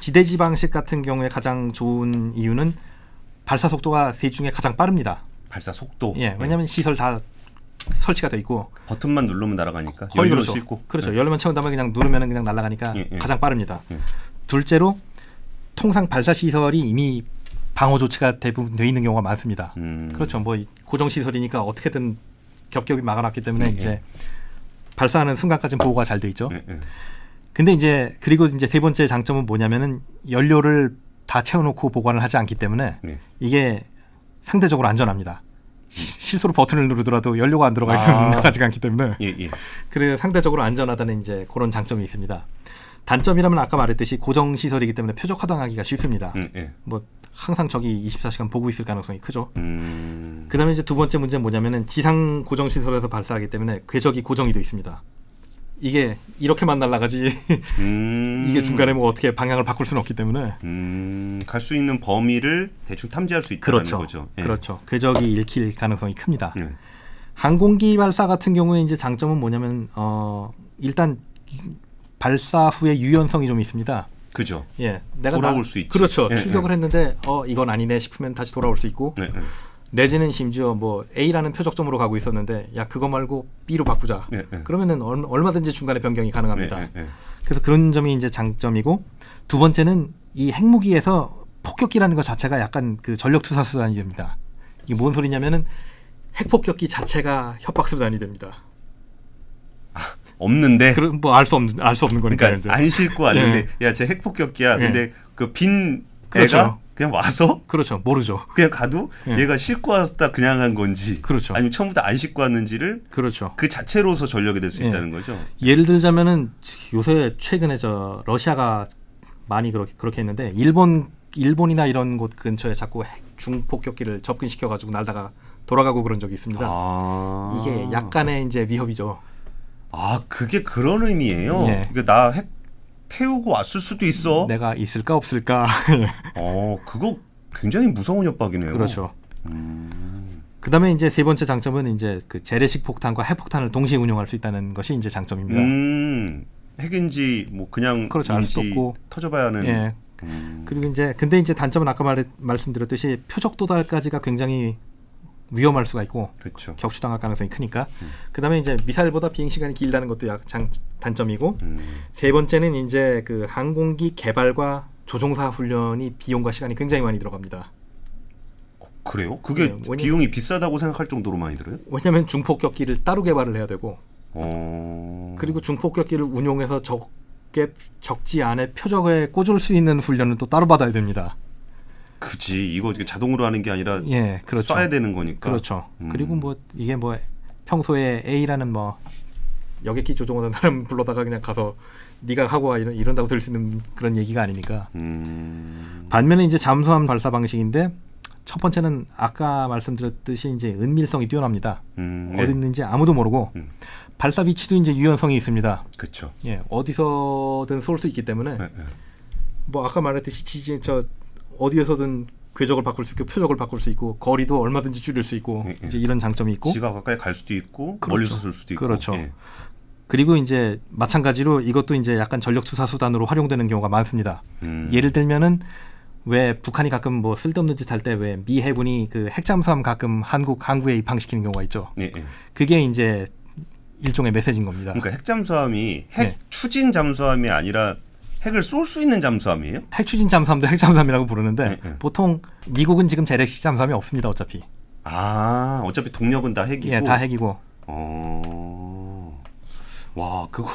지대지 방식 같은 경우에 가장 좋은 이유는 발사 속도가 셋 중에 가장 빠릅니다. 발사 속도. 예, 왜냐하면 시설 다 설치가 돼 있고 버튼만 누르면 날아가니까. 거의 그렇죠. 싣고. 그렇죠. 네. 열만 채운 다음에 그냥 누르면 그냥 날아가니까 예, 예. 가장 빠릅니다. 예. 둘째로 통상 발사 시설이 이미 방어 조치가 대부분 돼 있는 경우가 많습니다. 음. 그렇죠. 뭐 고정 시설이니까 어떻게든 겹겹이 막아놨기 때문에 예, 이제 예. 발사하는 순간까지는 보호가 잘 돼 있죠. 예, 예. 근데 이제 그리고 이제 세 번째 장점은 뭐냐면은 연료를 다 채워놓고 보관을 하지 않기 때문에 예. 이게 상대적으로 안전합니다. 시- 실수로 버튼을 누르더라도 연료가 안 들어가 있으면 아. 나가지가 않기 때문에 예, 예. 그래 상대적으로 안전하다는 이제 그런 장점이 있습니다. 단점이라면 아까 말했듯이 고정 시설이기 때문에 표적화당하기가 쉽습니다. 음, 예. 뭐 항상 저기 24시간 보고 있을 가능성이 크죠. 음. 그다음에 이제 두 번째 문제는 뭐냐면은 지상 고정 시설에서 발사하기 때문에 궤적이 고정이 돼 있습니다. 이게 이렇게만 날아가지 음. 이게 중간에 뭐 어떻게 방향을 바꿀 수는 없기 때문에 음, 갈 수 있는 범위를 대충 탐지할 수 있다는 그렇죠. 거죠. 예. 그렇죠. 궤적이 읽힐 가능성이 큽니다. 예. 항공기 발사 같은 경우에 이제 장점은 뭐냐면 어 일단 발사 후에 유연성이 좀 있습니다. 그죠. 예, 내가 돌아올 나- 수 있지. 그렇죠. 예, 출격을 예. 했는데 어 이건 아니네 싶으면 다시 돌아올 수 있고 네, 네. 내지는 심지어 뭐 A라는 표적점으로 가고 있었는데 야 그거 말고 B로 바꾸자. 네, 네. 그러면은 얼, 얼마든지 중간에 변경이 가능합니다. 네. 그래서 그런 점이 이제 장점이고 두 번째는 이 핵무기에서 폭격기라는 것 자체가 약간 그 전력 투사 수단이 됩니다. 이게 뭔 소리냐면은 핵폭격기 자체가 협박 수단이 됩니다. 없는데 그럼 뭐 알 수 없는 알 수 없는 거니까 그러니까. 안 싣고 왔는데 야쟤 핵폭격기야. 예. 근데 그빈 그렇죠. 애가 그냥 와서 그렇죠. 모르죠. 그냥 가도 예. 얘가 싣고 왔다 그냥 한 건지 그렇죠. 아니면 처음부터 안 싣고 왔는지를 그렇죠. 그 자체로서 전력이 될수 예. 있다는 거죠. 예를 들자면은 요새 최근에 저 러시아가 많이 그렇게 그렇게 했는데 일본 일본이나 이런 곳 근처에 자꾸 핵 중폭격기를 접근시켜 가지고 날다가 돌아가고 그런 적이 있습니다. 아. 이게 약간의 이제 위협이죠. 아 그게 그런 의미예요. 예. 그러니까 나 핵 태우고 왔을 수도 있어. 내가 있을까 없을까. 어 그거 굉장히 무서운 협박이네요. 그렇죠. 음. 그다음에 이제 세 번째 장점은 이제 그 재래식 폭탄과 핵폭탄을 동시에 운용할 수 있다는 것이 이제 장점입니다. 음, 핵인지 뭐 그냥 그렇죠, 알수 없고. 터져봐야 하는. 예. 음. 그리고 이제 근데 이제 단점은 아까 말 말씀드렸듯이 표적 도달까지가 굉장히 위험할 수가 있고 그렇죠. 격추당할 가능성이 크니까. 그다음에 이제 미사일보다 비행 시간이 길다는 것도 약 장, 단점이고 음. 세 번째는 이제 그 항공기 개발과 조종사 훈련이 비용과 시간이 굉장히 많이 들어갑니다. 그래요? 그게 네, 왜냐- 비용이 비싸다고 생각할 정도로 많이 들어요? 왜냐하면 중폭격기를 따로 개발을 해야 되고 어. 그리고 중폭격기를 운용해서 적게 적지 않은 표적에 꽂을 수 있는 훈련은 또 따로 받아야 됩니다. 그지 이거 자동으로 하는 게 아니라 예, 그렇죠. 쏴야 되는 거니까. 그렇죠. 음. 그리고 뭐 이게 뭐 평소에 A라는 뭐 여객기 조종하는 사람 불러다가 그냥 가서 네가 하고 와 이런, 이런다고 들 수 있는 그런 얘기가 아니니까. 음. 반면에 이제 잠수함 발사 방식인데 첫 번째는 아까 말씀드렸듯이 이제 은밀성이 뛰어납니다. 음. 어디 있는지 아무도 모르고 음. 발사 위치도 이제 유연성이 있습니다. 그렇죠. 예, 어디서든 쏠 수 있기 때문에 네, 네. 뭐 아까 말했듯이 지진 저 어디에서든 궤적을 바꿀 수 있고 표적을 바꿀 수 있고 거리도 얼마든지 줄일 수 있고 예, 예. 이제 이런 장점이 있고 지가 가까이 갈 수도 있고 그렇죠. 멀리서 쏠 수도 있고. 그렇죠. 예. 그리고 이제 마찬가지로 이것도 이제 약간 전력 투사 수단으로 활용되는 경우가 많습니다. 음. 예를 들면은 왜 북한이 가끔 뭐 쓸데없는 짓 할 때 왜 미 해군이 그 핵잠수함 가끔 한국 항구에 입항시키는 경우가 있죠. 예, 예. 그게 이제 일종의 메시지인 겁니다. 그러니까 핵 잠수함이 핵 네. 추진 잠수함이 아니라 핵을 쏠 수 있는 잠수함이에요? 핵 추진 잠수함도 핵 잠수함이라고 부르는데 네, 네. 보통 미국은 지금 재래식 잠수함이 없습니다. 어차피 아, 어차피 동력은 다 핵이고. 예, 다 핵이고 어. 와, 그거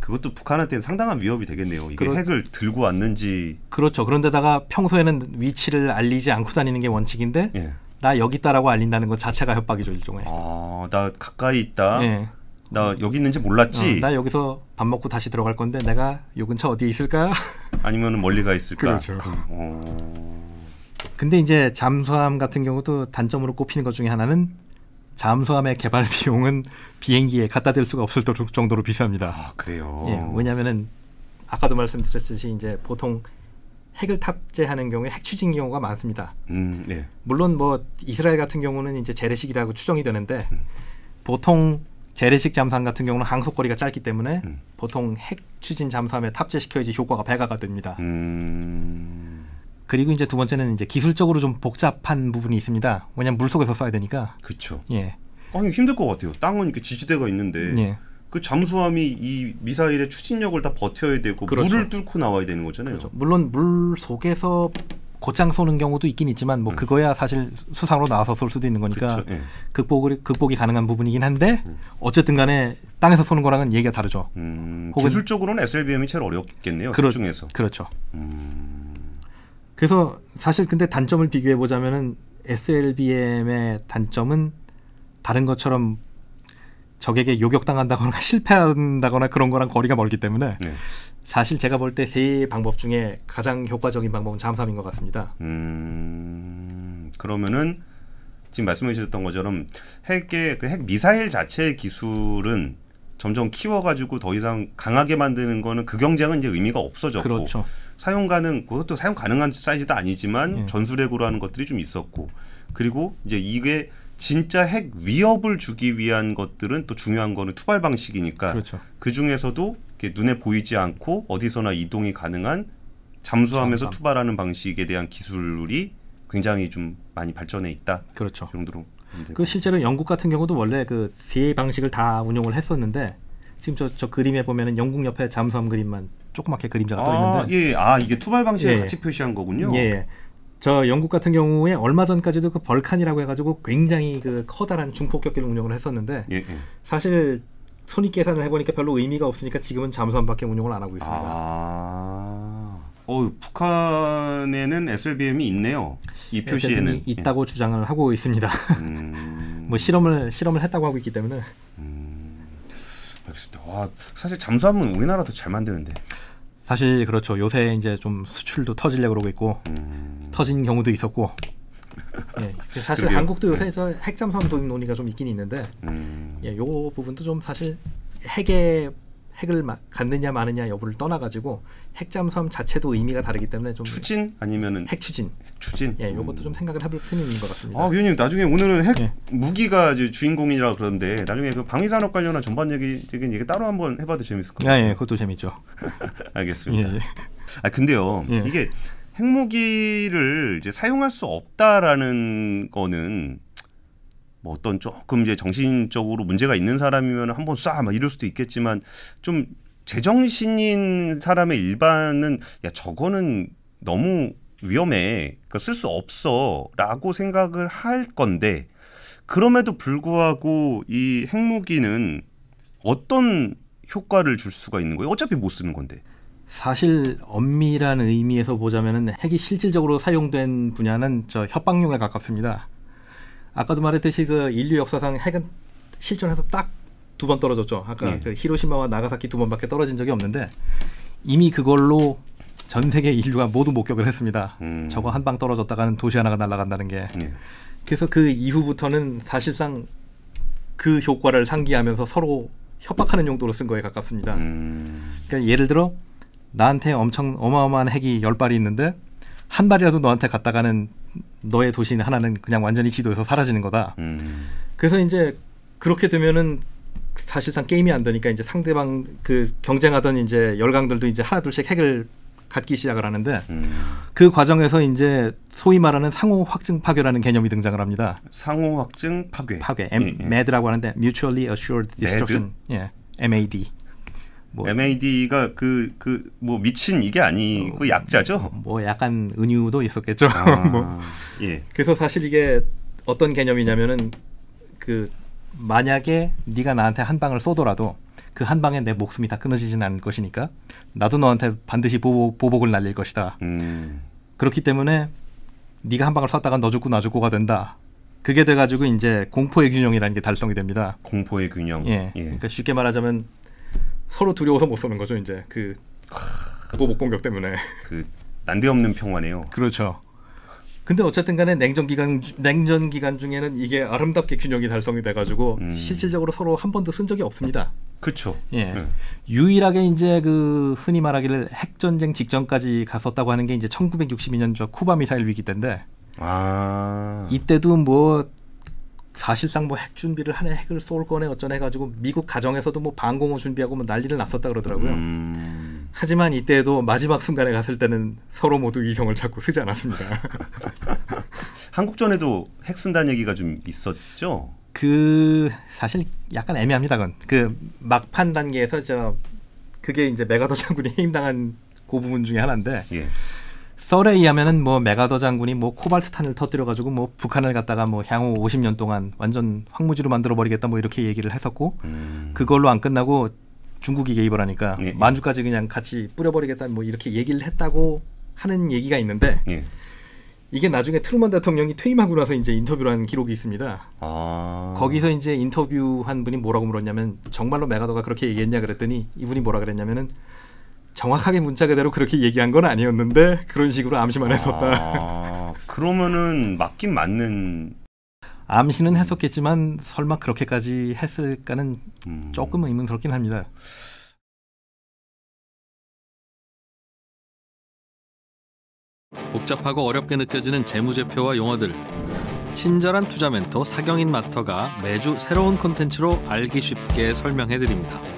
그것도 북한한테는 상당한 위협이 되겠네요. 이게 그렇- 핵을 들고 왔는지. 그렇죠. 그런데다가 평소에는 위치를 알리지 않고 다니는 게 원칙인데 예. 나 여기 있다라고 알린다는 것 자체가 협박이죠 일종의. 아, 나 가까이 있다. 예. 나 여기 있는지 몰랐지. 어, 나 여기서 밥 먹고 다시 들어갈 건데 내가 요 근처 어디에 있을까? 아니면 멀리 가 있을까? 그렇죠. 어. 근데 이제 잠수함 같은 경우도 단점으로 꼽히는 것 중에 하나는 잠수함의 개발 비용은 비행기에 갖다 댈 수가 없을 정도로 비쌉니다. 아, 그래요. 예, 왜냐하면은 아까도 말씀드렸듯이 이제 보통 핵을 탑재하는 경우에 핵 추진 경우가 많습니다. 음, 예. 물론 뭐 이스라엘 같은 경우는 이제 재래식이라고 추정이 되는데 보통 재래식 잠수함 같은 경우는 항속거리가 짧기 때문에 음. 보통 핵 추진 잠수함에 탑재시켜야지 효과가 배가가 됩니다. 음. 그리고 이제 두 번째는 이제 기술적으로 좀 복잡한 부분이 있습니다. 왜냐면 물 속에서 쏴야 되니까. 그렇죠. 예. 아니 힘들 것 같아요. 땅은 이렇게 지지대가 있는데 예. 그 잠수함이 이 미사일의 추진력을 다 버텨야 되고 그렇죠. 물을 뚫고 나와야 되는 거잖아요. 그렇죠. 물론 물 속에서 곧장 쏘는 경우도 있긴 있지만 뭐 그거야 사실 수상으로 나와서 쏠 수도 있는 거니까 음. 그렇죠. 예. 극복을 극복이 가능한 부분이긴 한데 어쨌든 간에 땅에서 쏘는 거랑은 얘기가 다르죠. 음, 기술적으로는 SLBM이 제일 어렵겠네요. 그렇- 셋 중에서. 그렇죠. 음, 그래서 사실 근데 단점을 비교해 보자면은 SLBM의 단점은 다른 것처럼 적에게 요격당한다거나 실패한다거나 그런 거랑 거리가 멀기 때문에 네. 사실 제가 볼 때 세 방법 중에 가장 효과적인 방법은 잠수함인 것 같습니다. 음, 그러면은 지금 말씀해 주셨던 것처럼 핵의 그 핵 미사일 자체의 기술은 점점 키워가지고 더 이상 강하게 만드는 거는 그 경쟁은 이제 의미가 없어졌고 그렇죠. 사용 가능 그것도 사용 가능한 사이즈도 아니지만 예. 전술핵으로 하는 것들이 좀 있었고 그리고 이제 이게 진짜 핵 위협을 주기 위한 것들은 또 중요한 거는 투발 방식이니까 그렇죠. 그 중에서도 눈에 보이지 않고 어디서나 이동이 가능한 잠수함에서 잠수함. 투발하는 방식에 대한 기술이 굉장히 좀 많이 발전해 있다 그렇죠. 이 정도로. 그 실제로 영국 같은 경우도 원래 그 세 방식을 다 운용을 했었는데 지금 저, 저 그림에 보면은 영국 옆에 잠수함 그림만 조그맣게 그림자가 떠 아, 있는데 예, 예. 아 이게 투발 방식을 예. 같이 표시한 거군요. 예, 예. 저 영국 같은 경우에 얼마 전까지도 그 벌칸이라고 해가지고 굉장히 그 커다란 중폭격기를 운영을 했었는데 예, 예. 사실 손익 계산을 해보니까 별로 의미가 없으니까 지금은 잠수함밖에 운용을 안 하고 있습니다. 아, 어 북한에는 SLBM이 있네요. 이 표시에는 SLBM이 있다고 주장을 하고 있습니다. 예. 음, 뭐 실험을 실험을 했다고 하고 있기 때문에 알겠습니다. 와, 사실 잠수함은 우리나라도 잘 만드는데. 사실 그렇죠. 요새 이제 좀 수출도 터지려고 그러고 있고 음, 터진 경우도 있었고. 예, 사실 그러게요. 한국도 요새 저 핵잠수함 도입 논의가 좀 있긴 있는데, 음, 예, 요 부분도 좀 사실 핵에 핵을 마- 갖느냐 마느냐 여부를 떠나가지고 핵잠수함 자체도 의미가 다르기 때문에 좀 추진 아니면은 핵 추진, 추진. 예, 요것도 좀 생각을 해볼 있는 것 같습니다. 아, 위원님 나중에 오늘은 핵 예. 무기가 이제 주인공이라 그러는데 나중에 그 방위 산업 관련한 전반 얘기적인 얘기 따로 한번 해봐도 재밌을 것 아, 같아요. 예, 그것도 재밌죠. 예, 알겠습니다. 예. 아 근데요 예. 이게 핵무기를 이제 사용할 수 없다라는 거는 뭐 어떤 조금 이제 정신적으로 문제가 있는 사람이면 한번 쏴 막 이럴 수도 있겠지만 좀 제정신인 사람의 일반은 야 저거는 너무 위험해 그러니까 쓸 수 없어라고 생각을 할 건데 그럼에도 불구하고 이 핵무기는 어떤 효과를 줄 수가 있는 거예요? 어차피 못 쓰는 건데. 사실 엄밀한 의미에서 보자면은 핵이 실질적으로 사용된 분야는 저 협박용에 가깝습니다. 아까도 말했듯이 그 인류 역사상 핵은 실존해서 딱 두 번 떨어졌죠. 아까 네. 그 히로시마와 나가사키 두 번밖에 떨어진 적이 없는데 이미 그걸로 전 세계 인류가 모두 목격을 했습니다. 음. 저거 한 방 떨어졌다가는 도시 하나가 날아간다는 게. 네. 그래서 그 이후부터는 사실상 그 효과를 상기하면서 서로 협박하는 용도로 쓴 거에 가깝습니다. 음, 그러니까 예를 들어 나한테 엄청 어마어마한 핵이 열 발이 있는데 한 발이라도 너한테 갔다가는 너의 도시 하나는 그냥 완전히 지도에서 사라지는 거다. 음. 그래서 이제 그렇게 되면은 사실상 게임이 안 되니까 이제 상대방 그 경쟁하던 이제 열강들도 이제 하나둘씩 핵을 갖기 시작을 하는데 음. 그 과정에서 이제 소위 말하는 상호 확증 파괴라는 개념이 등장을 합니다. 상호 확증 파괴. 파괴, 예, M, 예. MAD라고 하는데 Mutually Assured Destruction. 예, MAD. 뭐, MAD가 그 그 뭐 미친 이게 아니고 약자죠. 뭐 약간 은유도 있었겠죠. 아, 뭐. 예. 그래서 사실 이게 어떤 개념이냐면은 그 만약에 네가 나한테 한 방을 쏘더라도 그 한 방에 내 목숨이 다 끊어지진 않을 것이니까 나도 너한테 반드시 보복, 보복을 날릴 것이다. 음. 그렇기 때문에 네가 한 방을 쐈다가 너 죽고 나 죽고가 된다. 그게 돼가지고 이제 공포의 균형이라는 게 달성이 됩니다. 공포의 균형. 예. 그러니까 쉽게 말하자면 서로 두려워서 못 쏘는 거죠. 이제 그 보복 공격 때문에. 그 난데없는 평화네요. 그렇죠. 근데 어쨌든 간에 냉전 기간 주- 냉전 기간 중에는 이게 아름답게 균형이 달성이 돼 가지고 음. 실질적으로 서로 한 번도 쓴 적이 없습니다. 그렇죠. 예. 예. 유일하게 이제 그 흔히 말하기를 핵 전쟁 직전까지 갔었다고 하는 게 이제 1962년 저 쿠바 미사일 위기 때인데 아. 이때도 뭐 사실상 뭐 핵 준비를 하네 핵을 쏠 거네 어쩌네 해가지고 미국 가정에서도 뭐 방공호 준비하고 뭐 난리를 났었다 그러더라고요. 음. 하지만 이때도 마지막 순간에 갔을 때는 서로 모두 이성을 찾고 쓰지 않았습니다. 한국전에도 핵 쓴다는 얘기가 좀 있었죠. 그 사실 약간 애매합니다. 그건 그 막판 단계에서 저 그게 이제 맥아더 장군이 해임당한 그 부분 중에 하나인데 예. 썰에 의하면은 뭐 맥아더 장군이 뭐 코발트탄을 터뜨려 가지고 뭐 북한을 갖다가 뭐 향후 50년 동안 완전 황무지로 만들어 버리겠다 뭐 이렇게 얘기를 했었고 음. 그걸로 안 끝나고 중국이 개입을 하니까 예, 예. 만주까지 그냥 같이 뿌려버리겠다 뭐 이렇게 얘기를 했다고 하는 얘기가 있는데 예. 이게 나중에 트루먼 대통령이 퇴임하고 나서 이제 인터뷰를 한 기록이 있습니다. 아. 거기서 이제 인터뷰한 분이 뭐라고 물었냐면 정말로 맥아더가 그렇게 얘기했냐 그랬더니 이분이 뭐라 그랬냐면은 정확하게 문자 그대로 그렇게 얘기한 건 아니었는데 그런 식으로 암시만 했었다. 아, 그러면은 맞긴 맞는 암시는 했었겠지만 설마 그렇게까지 했을까는 음. 조금은 의문스럽긴 합니다. 복잡하고 어렵게 느껴지는 재무제표와 용어들. 친절한 투자 멘토 사경인 마스터가 매주 새로운 콘텐츠로 알기 쉽게 설명해 드립니다.